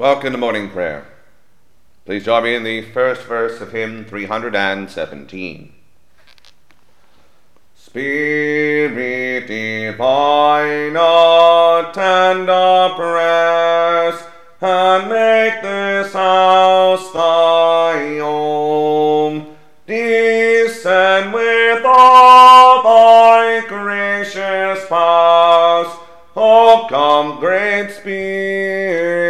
Welcome to morning prayer. Please join me in the first verse of hymn 317. Spirit divine, attend our prayers, and make this house thy home. Descend with all thy gracious powers, O come, great Spirit,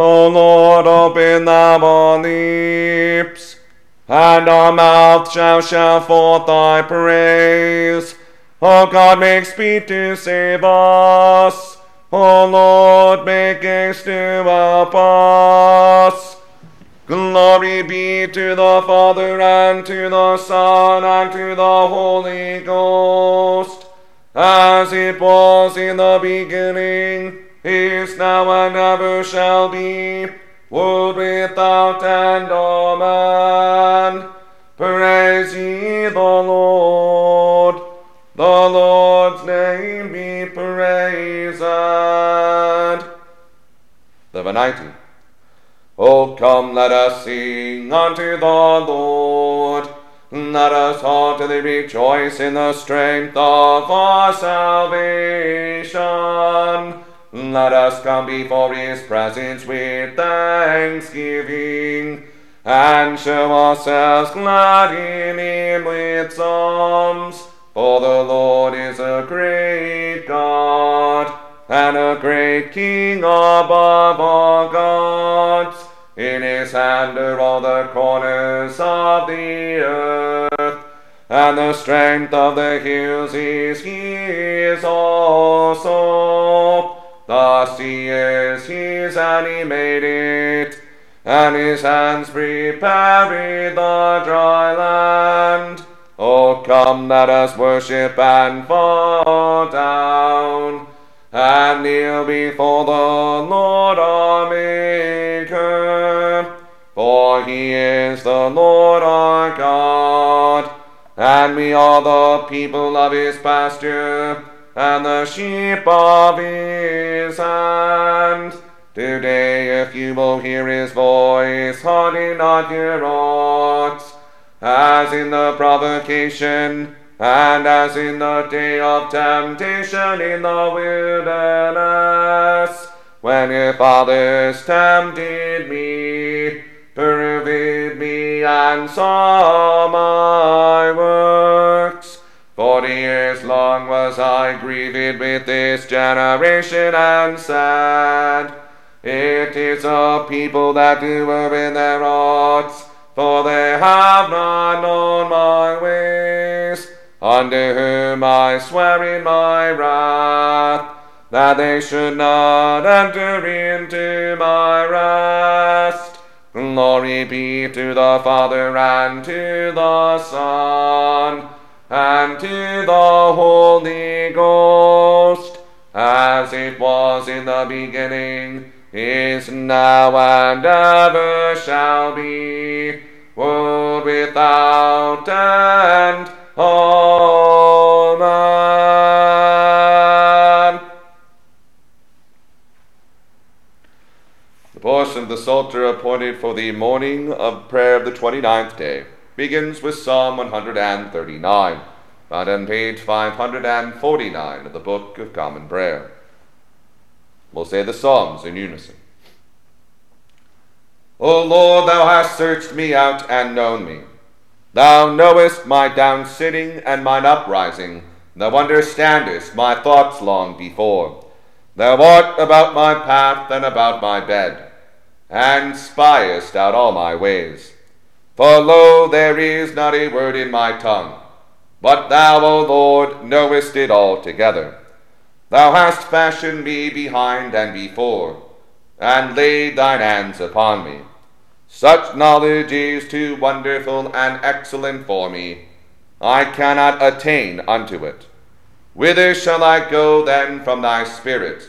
O Lord, open our lips, and our mouth shall shout forth thy praise. O God, make speed to save us. O Lord, make haste to help us. Glory be to the Father, and to the Son, and to the Holy Ghost, as it was in the beginning is now and ever shall be, world without end. Amen. Praise ye the Lord. The Lord's name be praised. The 19. Oh, come, let us sing unto the Lord. Let us heartily rejoice in the strength of our salvation. Let us come before his presence with thanksgiving, and show ourselves glad in him with psalms. For the Lord is a great God, and a great King above all gods. In his hand are all the corners of the earth, and the strength of the hills is his also. The he is he is animated, and his hands prepared the dry land. Oh, come, let us worship and fall down, and kneel before the Lord our Maker. For he is the Lord our God, and we are the people of his pasture, and the sheep of his hand. Today, if you will hear his voice, harden not your hearts as in the provocation, and as in the day of temptation in the wilderness, when your fathers tempted me, proved me, and saw my works. Forty years long was I grieved with this generation, and said, It is a people that do in their hearts for they have not known my ways, unto whom I swear in my wrath, that they should not enter into my rest. Glory be to the Father and to the Son and to the Holy Ghost, as it was in the beginning, is now, and ever shall be world without end. Amen. The portion of the Psalter appointed for the morning of prayer of the twenty-ninth day begins with Psalm 139, found on page 549 of the Book of Common Prayer. We'll say the Psalms in unison. O Lord, thou hast searched me out and known me. Thou knowest my down sitting and mine uprising. Thou understandest my thoughts long before. Thou art about my path and about my bed, and spiest out all my ways. For lo, there is not a word in my tongue, but thou, O Lord, knowest it altogether. Thou hast fashioned me behind and before, and laid thine hands upon me. Such knowledge is too wonderful and excellent for me. I cannot attain unto it. Whither shall I go then from thy spirit?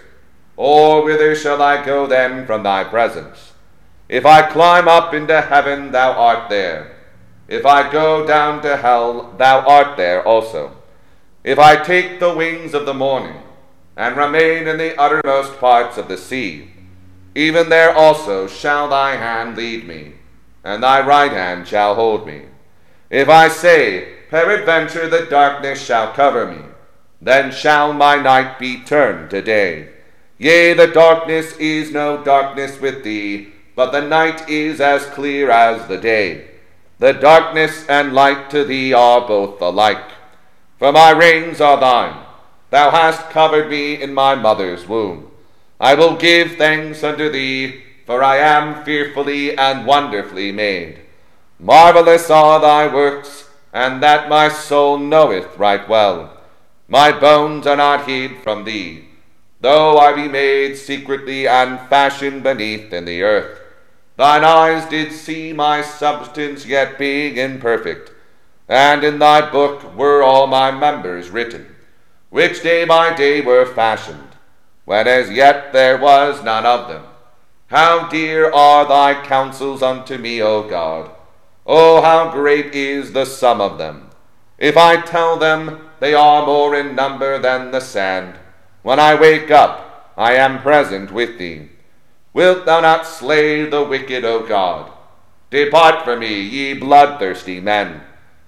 Or whither shall I go then from thy presence? If I climb up into heaven, thou art there. If I go down to hell, thou art there also. If I take the wings of the morning, and remain in the uttermost parts of the sea, even there also shall thy hand lead me, and thy right hand shall hold me. If I say, Peradventure the darkness shall cover me, then shall my night be turned to day. Yea, the darkness is no darkness with thee, but the night is as clear as the day. The darkness and light to thee are both alike. For my reins are thine. Thou hast covered me in my mother's womb. I will give thanks unto thee, for I am fearfully and wonderfully made. Marvelous are thy works, and that my soul knoweth right well. My bones are not hid from thee, though I be made secretly and fashioned beneath in the earth. Thine eyes did see my substance yet being imperfect, and in thy book were all my members written, which day by day were fashioned when as yet there was none of them. How dear are thy counsels unto me, O God! Oh, how great is the sum of them! If I tell them, they are more in number than the sand. When I wake up, I am present with thee. Wilt thou not slay the wicked, O God? Depart from me, ye bloodthirsty men,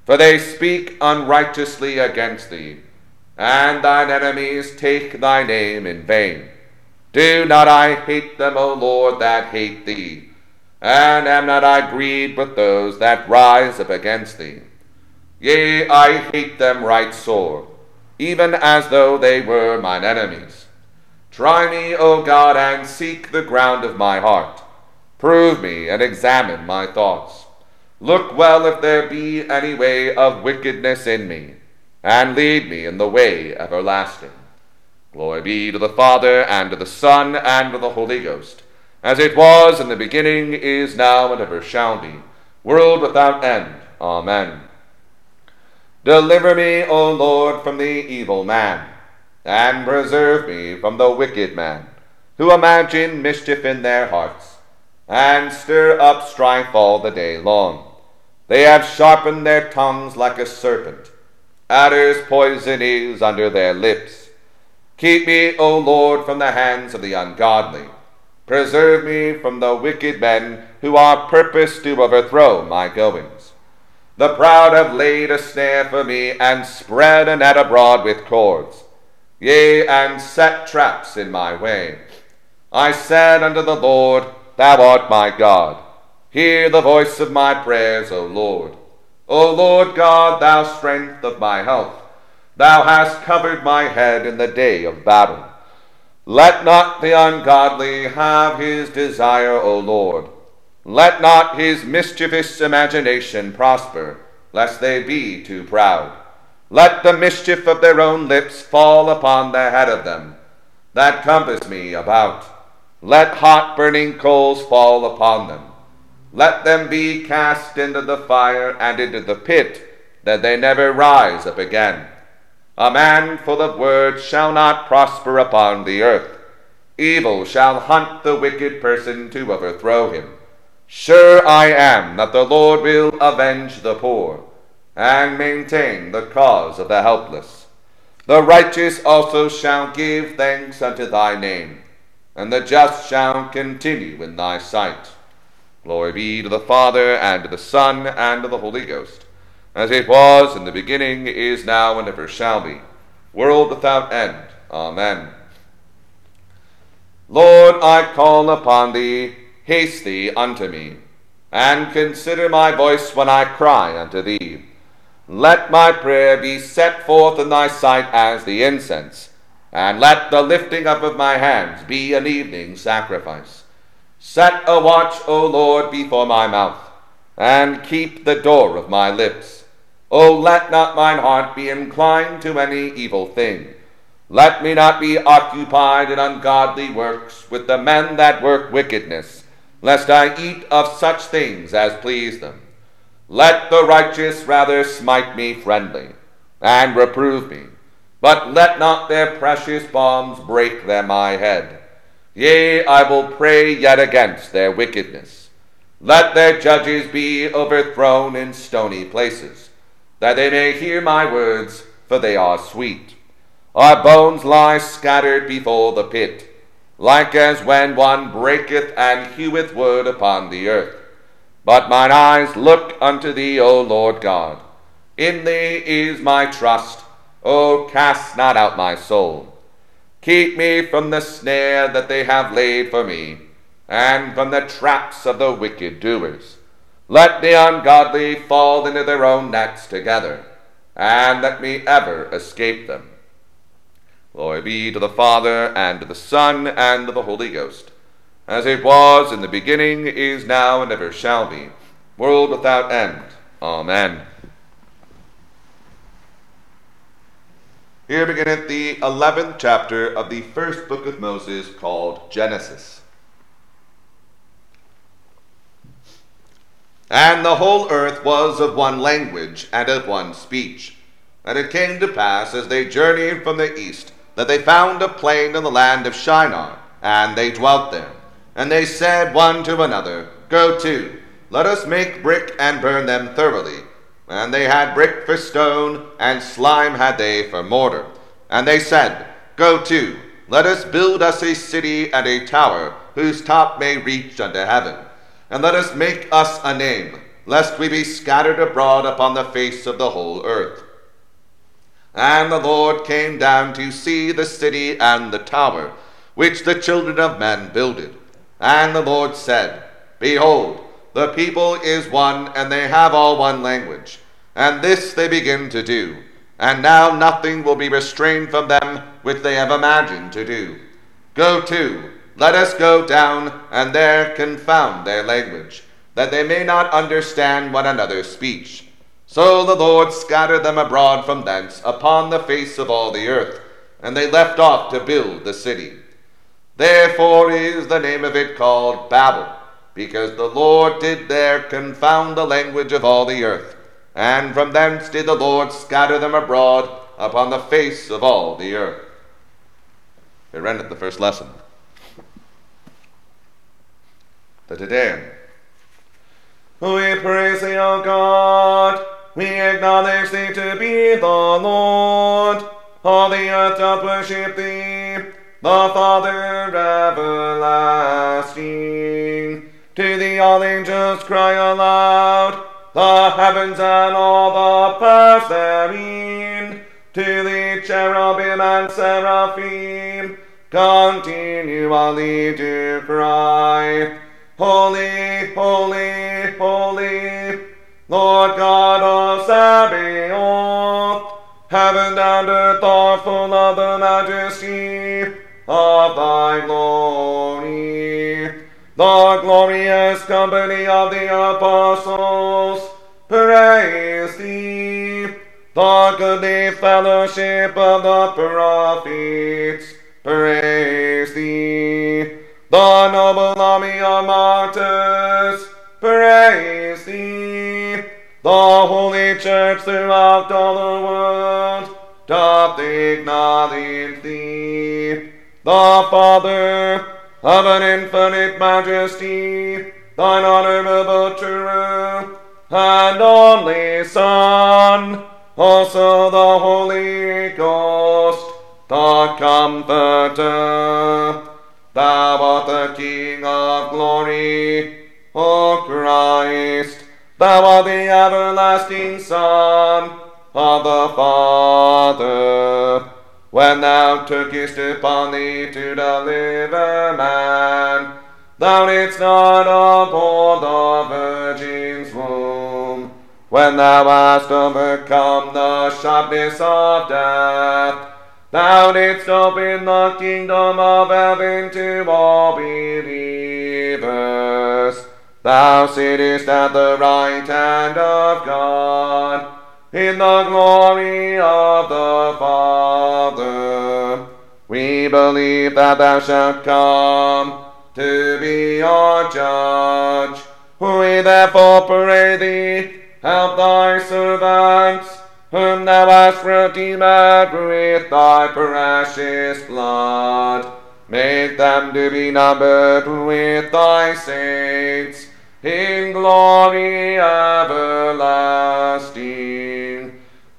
for they speak unrighteously against thee, and thine enemies take thy name in vain. Do not I hate them, O Lord, that hate thee? And am not I grieved with those that rise up against thee? Yea, I hate them right sore, even as though they were mine enemies. Try me, O God, and seek the ground of my heart. Prove me and examine my thoughts. Look well if there be any way of wickedness in me, and lead me in the way everlasting. Glory be to the Father, and to the Son, and to the Holy Ghost, as it was in the beginning, is now, and ever shall be, world without end. Amen. Deliver me, O Lord, from the evil man, and preserve me from the wicked man, who imagine mischief in their hearts, and stir up strife all the day long. They have sharpened their tongues like a serpent, adder's poison is under their lips. Keep me, O Lord, from the hands of the ungodly. Preserve me from the wicked men who are purposed to overthrow my goings. The proud have laid a snare for me, and spread a net abroad with cords, yea, and set traps in my way. I said unto the Lord, Thou art my God. Hear the voice of my prayers, O Lord. O Lord God, thou strength of my health, thou hast covered my head in the day of battle. Let not the ungodly have his desire, O Lord. Let not his mischievous imagination prosper, lest they be too proud. Let the mischief of their own lips fall upon the head of them that compass me about. Let hot burning coals fall upon them. Let them be cast into the fire and into the pit, that they never rise up again. A man full of words shall not prosper upon the earth. Evil shall hunt the wicked person to overthrow him. Sure I am that the Lord will avenge the poor, and maintain the cause of the helpless. The righteous also shall give thanks unto thy name, and the just shall continue in thy sight. Glory be to the Father, and to the Son, and to the Holy Ghost, as it was in the beginning, is now, and ever shall be, world without end. Amen. Lord, I call upon thee haste thee unto me, and consider my voice when I cry unto thee. Let my prayer be set forth in thy sight as the incense, and let the lifting up of my hands be an evening sacrifice. Set a watch, O Lord, before my mouth, and keep the door of my lips. O let not mine heart be inclined to any evil thing. Let me not be occupied in ungodly works with the men that work wickedness lest I eat of such things as please them. Let the righteous rather smite me friendly, and reprove me, but let not their precious bombs break them my head. Yea, I will pray yet against their wickedness. Let their judges be overthrown in stony places, that they may hear my words, for they are sweet. Our bones lie scattered before the pit like as when one breaketh and heweth wood upon the earth. But mine eyes look unto thee, O Lord God. In thee is my trust. O cast not out my soul. Keep me from the snare that they have laid for me, and from the traps of the wicked doers. Let the ungodly fall into their own nets together, and let me ever escape them. Glory be to the Father, and to the Son, and to the Holy Ghost, as it was in the beginning, is now, and ever shall be, world without end. Amen. Here beginneth the eleventh chapter of the first book of Moses, called Genesis. And the whole earth was of one language and of one speech. And it came to pass, as they journeyed from the east, that they found a plain in the land of Shinar, and they dwelt there. And they said one to another, Go to, let us make brick and burn them thoroughly. And they had brick for stone, and slime had they for mortar. And they said, Go to, let us build us a city and a tower, whose top may reach unto heaven. And let us make us a name, lest we be scattered abroad upon the face of the whole earth. And the Lord came down to see the city and the tower, which the children of men builded. And the Lord said, Behold, the people is one, and they have all one language. And this they begin to do. And now nothing will be restrained from them which they have imagined to do. Go to, let us go down, and there confound their language, that they may not understand one another's speech. So the Lord scattered them abroad from thence upon the face of all the earth, and they left off to build the city. Therefore is the name of it called Babel, because the Lord did there confound the language of all the earth, and from thence did the Lord scatter them abroad upon the face of all the earth. Here endeth the first lesson. Te Deum. We praise thee, O God. We acknowledge thee to be the Lord. All the earth doth worship thee, the Father everlasting. To thee all angels cry aloud, the heavens and all the powers therein. To thee cherubim and seraphim continually do cry. Holy, holy, holy, Lord God of Sabaoth, heaven and earth are full of the majesty of thy glory. The glorious company of the apostles, praise thee. The goodly fellowship of the prophets, praise thee. The noble army of martyrs, praise thee. The holy church throughout all the world doth acknowledge thee. The Father of an infinite majesty, thine honorable true and only Son, also the Holy Ghost, the Comforter. Thou art the King of glory, O Christ. Thou art the everlasting Son of the Father. When thou tookest upon thee to deliver man, thou didst not abhor the Virgin's womb. When thou hast overcome the sharpness of death, Thou didst open the kingdom of heaven to all believers. Thou sittest at the right hand of God, in the glory of the Father. We believe that thou shalt come to be our judge. We therefore pray thee, help thy servants whom thou hast redeemed with thy precious blood. Make them to be numbered with thy saints in glory everlasting.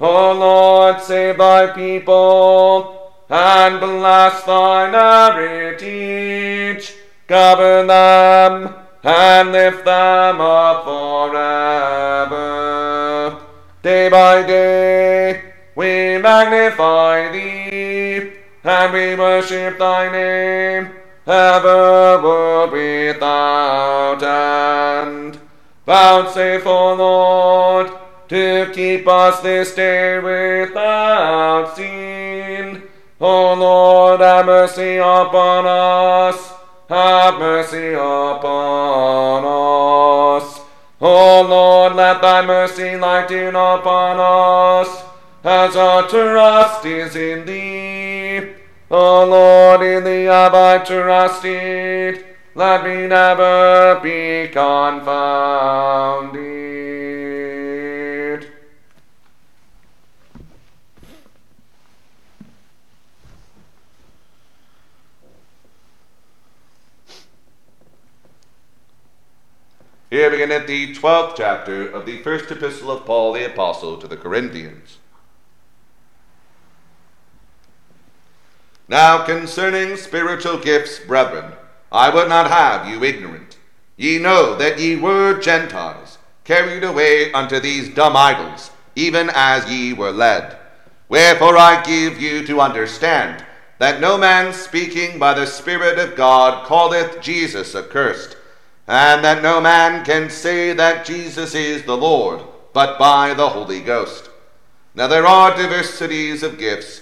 O Lord, save thy people and bless thine heritage. Govern them and lift them up forever. Day by day we magnify thee, and we worship thy name, ever world without end. Vouchsafe, O Lord, to keep us this day without sin. O Lord, have mercy upon us, have mercy upon us. O Lord, let thy mercy lighten upon us, as our trust is in thee. O Lord, in thee have I trusted, let me never be confounded. Here beginneth the twelfth chapter of the first epistle of Paul the Apostle to the Corinthians. Now concerning spiritual gifts, brethren, I would not have you ignorant. Ye know that ye were Gentiles, carried away unto these dumb idols, even as ye were led. Wherefore I give you to understand that no man speaking by the Spirit of God calleth Jesus accursed, and that no man can say that Jesus is the Lord, but by the Holy Ghost. Now there are diversities of gifts,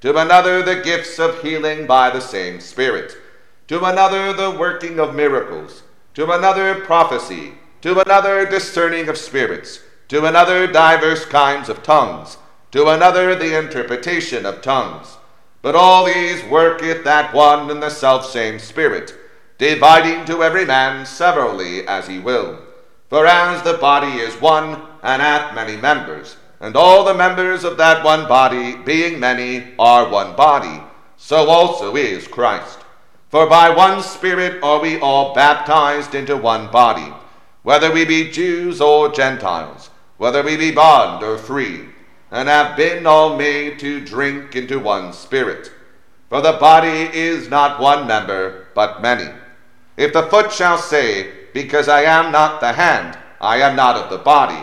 to another the gifts of healing by the same Spirit, to another the working of miracles, to another prophecy, to another discerning of spirits, to another divers kinds of tongues. To another the interpretation of tongues. But all these worketh that one and the selfsame Spirit, dividing to every man severally as he will. For as the body is one, and hath many members, and all the members of that one body, being many, are one body, so also is Christ. For by one Spirit are we all baptized into one body, whether we be Jews or Gentiles, whether we be bond or free and have been all made to drink into one spirit. For the body is not one member, but many. If the foot shall say, Because I am not the hand, I am not of the body,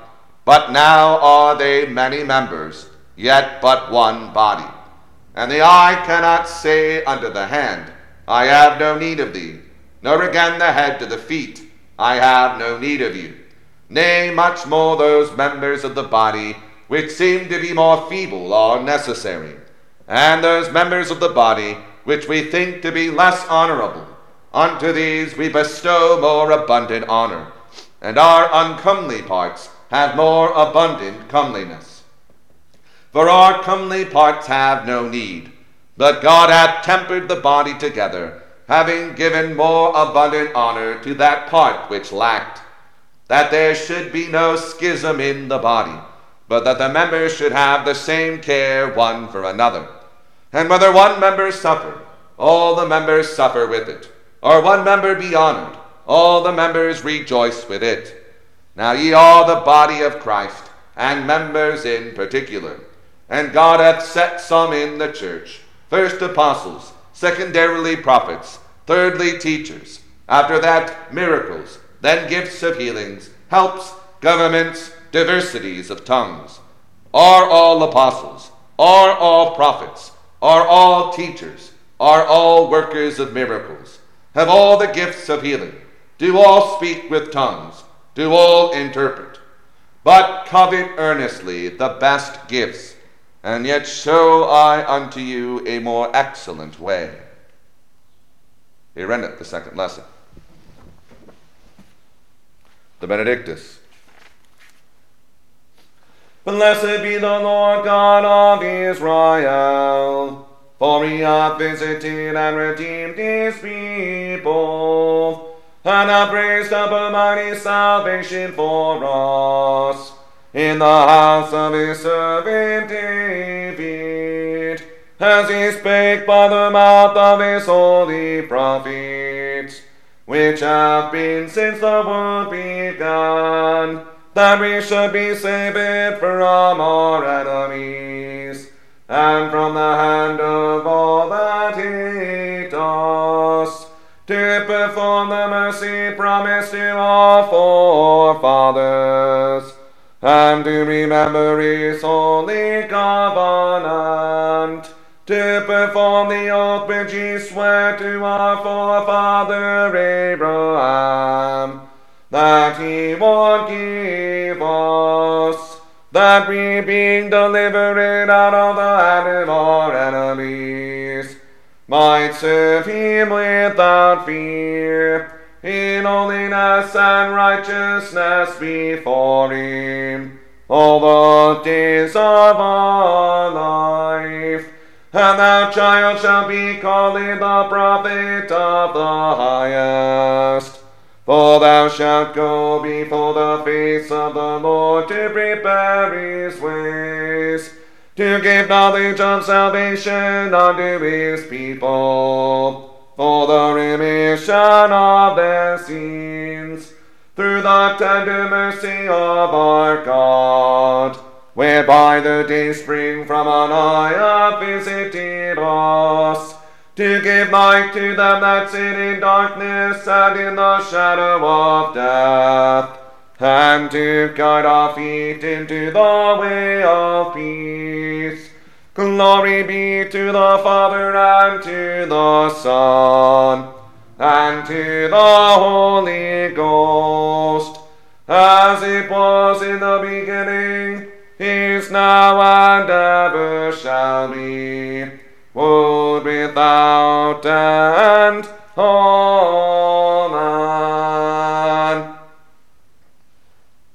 But now are they many members, yet but one body. And the eye cannot say unto the hand, I have no need of thee, nor again the head to the feet, I have no need of you. Nay, much more those members of the body which seem to be more feeble are necessary, and those members of the body which we think to be less honorable, unto these we bestow more abundant honor, and our uncomely parts have more abundant comeliness. For our comely parts have no need, but God hath tempered the body together, having given more abundant honor to that part which lacked, that there should be no schism in the body but that the members should have the same care one for another. And whether one member suffer, all the members suffer with it, or one member be honored, all the members rejoice with it. Now ye are the body of Christ, and members in particular. And God hath set some in the church, first apostles, secondarily prophets, thirdly teachers, after that miracles, then gifts of healings, helps, governments, diversities of tongues? Are all apostles? Are all prophets? Are all teachers? Are all workers of miracles? Have all the gifts of healing? Do all speak with tongues? Do all interpret? But covet earnestly the best gifts, and yet show I unto you a more excellent way. Here endeth the second lesson. The Benedictus. Blessed be the Lord God of Israel, for he hath visited and redeemed his people, and hath raised up mighty salvation for us. In the house of his servant David, as he spake by the mouth of his holy prophets, which have been since the world began that we should be saved from our enemies, and from the hand of all that hate us, to perform the mercy promised to our forefathers, and to remember his holy covenant, to perform the oath which he swore to our forefather Abraham, that he would give us, that we being delivered out of of might serve him without fear, in holiness and righteousness before him, all the days of our life. And thou, child, shalt be called the prophet of the highest. For thou shalt go before the face of the Lord to prepare his ways, to give knowledge of salvation unto his people, for the remission of their sins, through the tender mercy of our God whereby the day spring from on high hath visited us, to give light to them that sit in darkness and in the shadow of death, and to guide our feet into the way of peace. Glory be to the Father and to the Son and to the Holy Ghost, as it was in the beginning is now and ever shall be, world without end. Amen.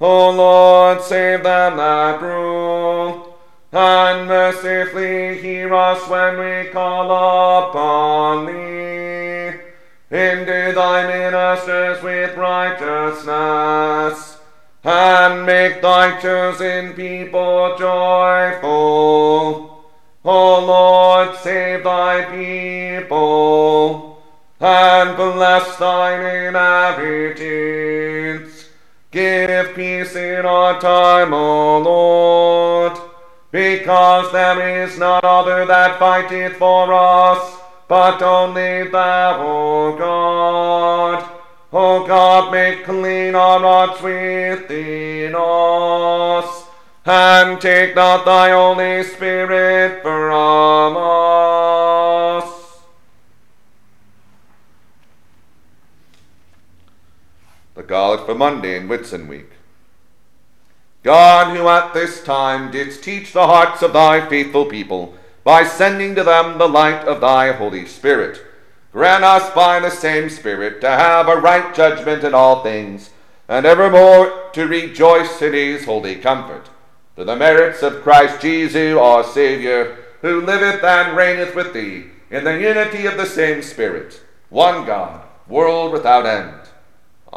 O Lord, save them that rule, and mercifully hear us when we call upon thee. Endue thy ministers with righteousness and make thy chosen people joyful. O Lord, save thy people, and bless thine inhabitants. Give peace in our time, O Lord, because there is none other that fighteth for us, but only thou, O God. O God, make clean our hearts within us, and take not thy Holy Spirit from us. Collect for Monday in Whitsun Week. God, who at this time didst teach the hearts of thy faithful people, by sending to them the light of thy Holy Spirit, grant us by the same Spirit to have a right judgment in all things, and evermore to rejoice in his holy comfort. To the merits of Christ Jesus our Saviour, who liveth and reigneth with thee in the unity of the same Spirit, one God, world without end.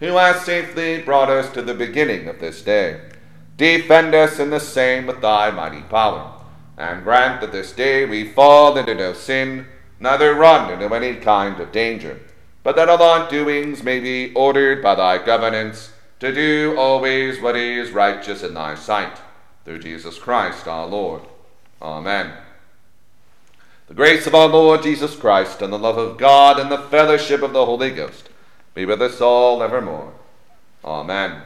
who has safely brought us to the beginning of this day, defend us in the same with thy mighty power, and grant that this day we fall into no sin, neither run into any kind of danger, but that all our doings may be ordered by thy governance to do always what is righteous in thy sight, through Jesus Christ our Lord. Amen. The grace of our Lord Jesus Christ, and the love of God, and the fellowship of the Holy Ghost be with us all evermore. Amen.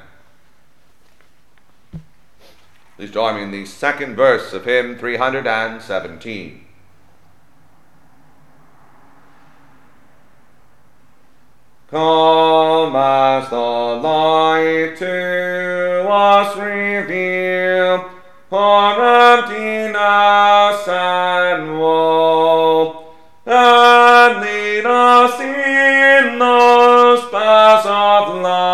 Please join me in the second verse of hymn 317. Come as the light to us reveal our emptiness and woe, and lead us in those paths of life